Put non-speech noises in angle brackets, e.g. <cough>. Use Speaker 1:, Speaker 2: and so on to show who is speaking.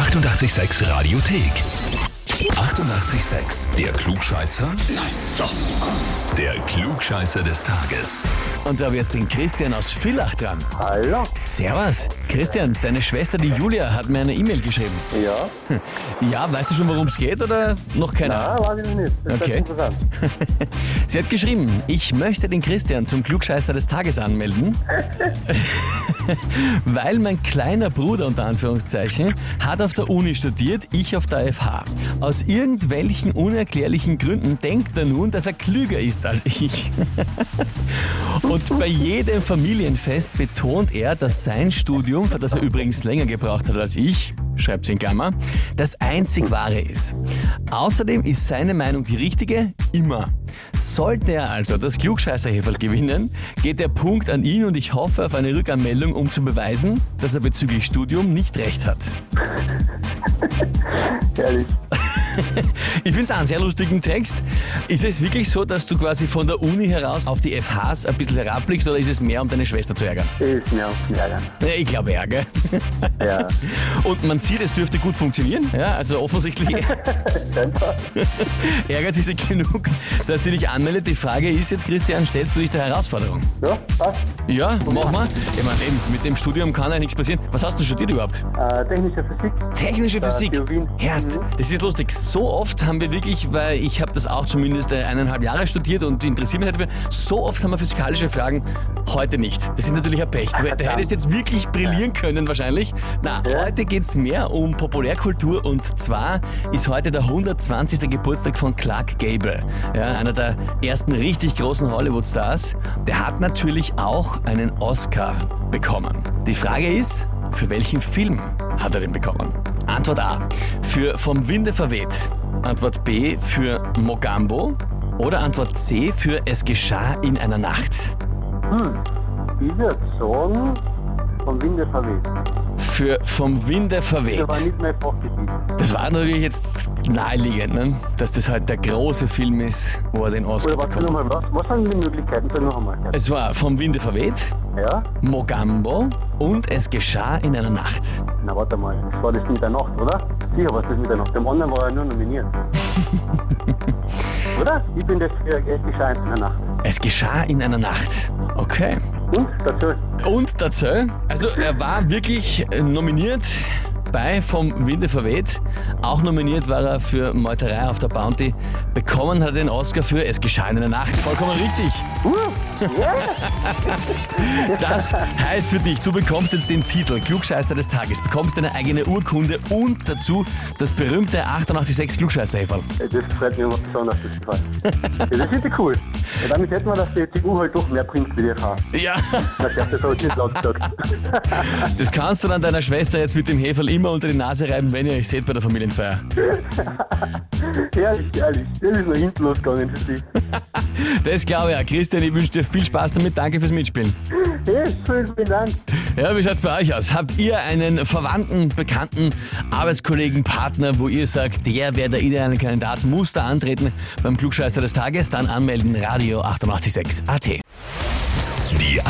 Speaker 1: 886 Radiothek. 88,6. Der Klugscheißer? Nein, doch. Der Klugscheißer des Tages.
Speaker 2: Und da ich jetzt den Christian aus Villach dran.
Speaker 3: Hallo?
Speaker 2: Servus. Christian, deine Schwester, die Julia, hat mir eine E-Mail geschrieben.
Speaker 3: Ja? <laughs>
Speaker 2: Ja, weißt du schon, worum es geht oder noch keine
Speaker 3: Ah,
Speaker 2: Ahnung?
Speaker 3: weiß ich nicht. Das
Speaker 2: okay.
Speaker 3: interessant. <laughs>
Speaker 2: Sie hat geschrieben, ich möchte den Christian zum Klugscheißer des Tages anmelden, <laughs> weil mein kleiner Bruder unter Anführungszeichen hat auf der Uni studiert, ich auf der FH. Aus irgendwelchen unerklärlichen Gründen denkt er nun, dass er klüger ist als ich. Und bei jedem Familienfest betont er, dass sein Studium, für das er übrigens länger gebraucht hat als ich, schreibt sie in Klammer, das einzig wahre ist. Außerdem ist seine Meinung die richtige immer. Sollte er also das Klugscheißerheferl gewinnen, geht der Punkt an ihn und ich hoffe auf eine Rückanmeldung, um zu beweisen, dass er bezüglich Studium nicht recht hat.
Speaker 3: Ehrlich. <laughs>
Speaker 2: Ich finde es einen sehr lustigen Text. Ist es wirklich so, dass du quasi von der Uni heraus auf die FHs ein bisschen herabblickst oder ist es mehr, um deine Schwester zu ärgern?
Speaker 3: Ist mir auf den Ärgern.
Speaker 2: Ja, ich glaube gell? <laughs>
Speaker 3: Ja.
Speaker 2: Und man sieht, es dürfte gut funktionieren. Ja, also offensichtlich <laughs> ärgert sie sich genug, dass sie dich anmeldet. Die Frage ist jetzt, Christian, stellst du dich der Herausforderung?
Speaker 3: Ja, passt.
Speaker 2: Ja, mach mal. Ich meine, eben, mit dem Studium kann ja nichts passieren. Was hast du studiert überhaupt?
Speaker 3: Äh, technische Physik.
Speaker 2: Technische
Speaker 3: Äh,
Speaker 2: Physik. Erst, das ist lustig. So oft haben wir wirklich, weil ich habe das auch zumindest äh, eineinhalb Jahre studiert und interessiere mich dafür, so oft haben wir physikalische Fragen, heute nicht. Das ist natürlich ein Pech. Du, <laughs> du hättest jetzt wirklich brillieren können wahrscheinlich. Na,
Speaker 3: Ja.
Speaker 2: heute geht's mehr um Populärkultur und zwar ist heute der 120. Geburtstag von Clark Gable, ja, einer der ersten richtig großen Hollywood-Stars. Der hat natürlich auch einen Oscar bekommen. Die Frage ist, für welchen Film hat er den bekommen? Antwort A. Für Vom Winde verweht. Antwort B. Für Mogambo. Oder Antwort C. Für Es geschah in einer Nacht.
Speaker 3: Hm. Ich würde sagen, vom Winde verweht.
Speaker 2: Für Vom Winde verweht.
Speaker 3: Das war nicht Fachgebiet.
Speaker 2: Das war natürlich jetzt naheliegend, ne? dass das halt der große Film ist, wo er den Oscar
Speaker 3: Oder was,
Speaker 2: bekommt.
Speaker 3: mal, was, was sind die Möglichkeiten? Sag noch einmal.
Speaker 2: Es war Vom Winde verweht,
Speaker 3: Ja?
Speaker 2: Mogambo und Es geschah in einer Nacht.
Speaker 3: Na, warte mal. Das war das mit der Nacht, oder? Sicher was das mit der Nacht. Dem anderen war er nur nominiert. <laughs> oder? Ich bin das für Es geschah in der Nacht.
Speaker 2: Es geschah in einer Nacht. Okay.
Speaker 3: Und? Dazu?
Speaker 2: Und dazu, also er war wirklich nominiert bei Vom Winde verweht. Auch nominiert war er für Meuterei auf der Bounty. Bekommen hat er den Oscar für Es geschah in einer Nacht. Vollkommen richtig.
Speaker 3: Ja. <laughs>
Speaker 2: Das heißt für dich, du bekommst jetzt den Titel Klugscheißer des Tages, bekommst deine eigene Urkunde und dazu das berühmte 886 klugscheißer -Häferl.
Speaker 3: Das freut mich immer besonders, das gefällt. Ja, das ist wirklich cool. Ja, damit hätten wir, dass die CDU halt doch mehr bringt wie die FH.
Speaker 2: Ja,
Speaker 3: das laut gesagt.
Speaker 2: das kannst du dann deiner Schwester jetzt mit dem Heferl immer unter die Nase reiben, wenn ihr euch seht bei der Familienfeier. <laughs>
Speaker 3: Ehrlich, ehrlich. Das ist nach hinten losgegangen für sie. <laughs>
Speaker 2: Das glaube ich auch. Christian, ich wünsche dir viel Spaß damit. Danke fürs Mitspielen.
Speaker 3: Hey, vielen, vielen Dank.
Speaker 2: Ja, wie schaut's bei euch aus? Habt ihr einen Verwandten, Bekannten, Arbeitskollegen, Partner, wo ihr sagt, der wäre der ideale Kandidat, muss da antreten beim Klugscheißer des Tages? Dann anmelden, Radio 886 AT.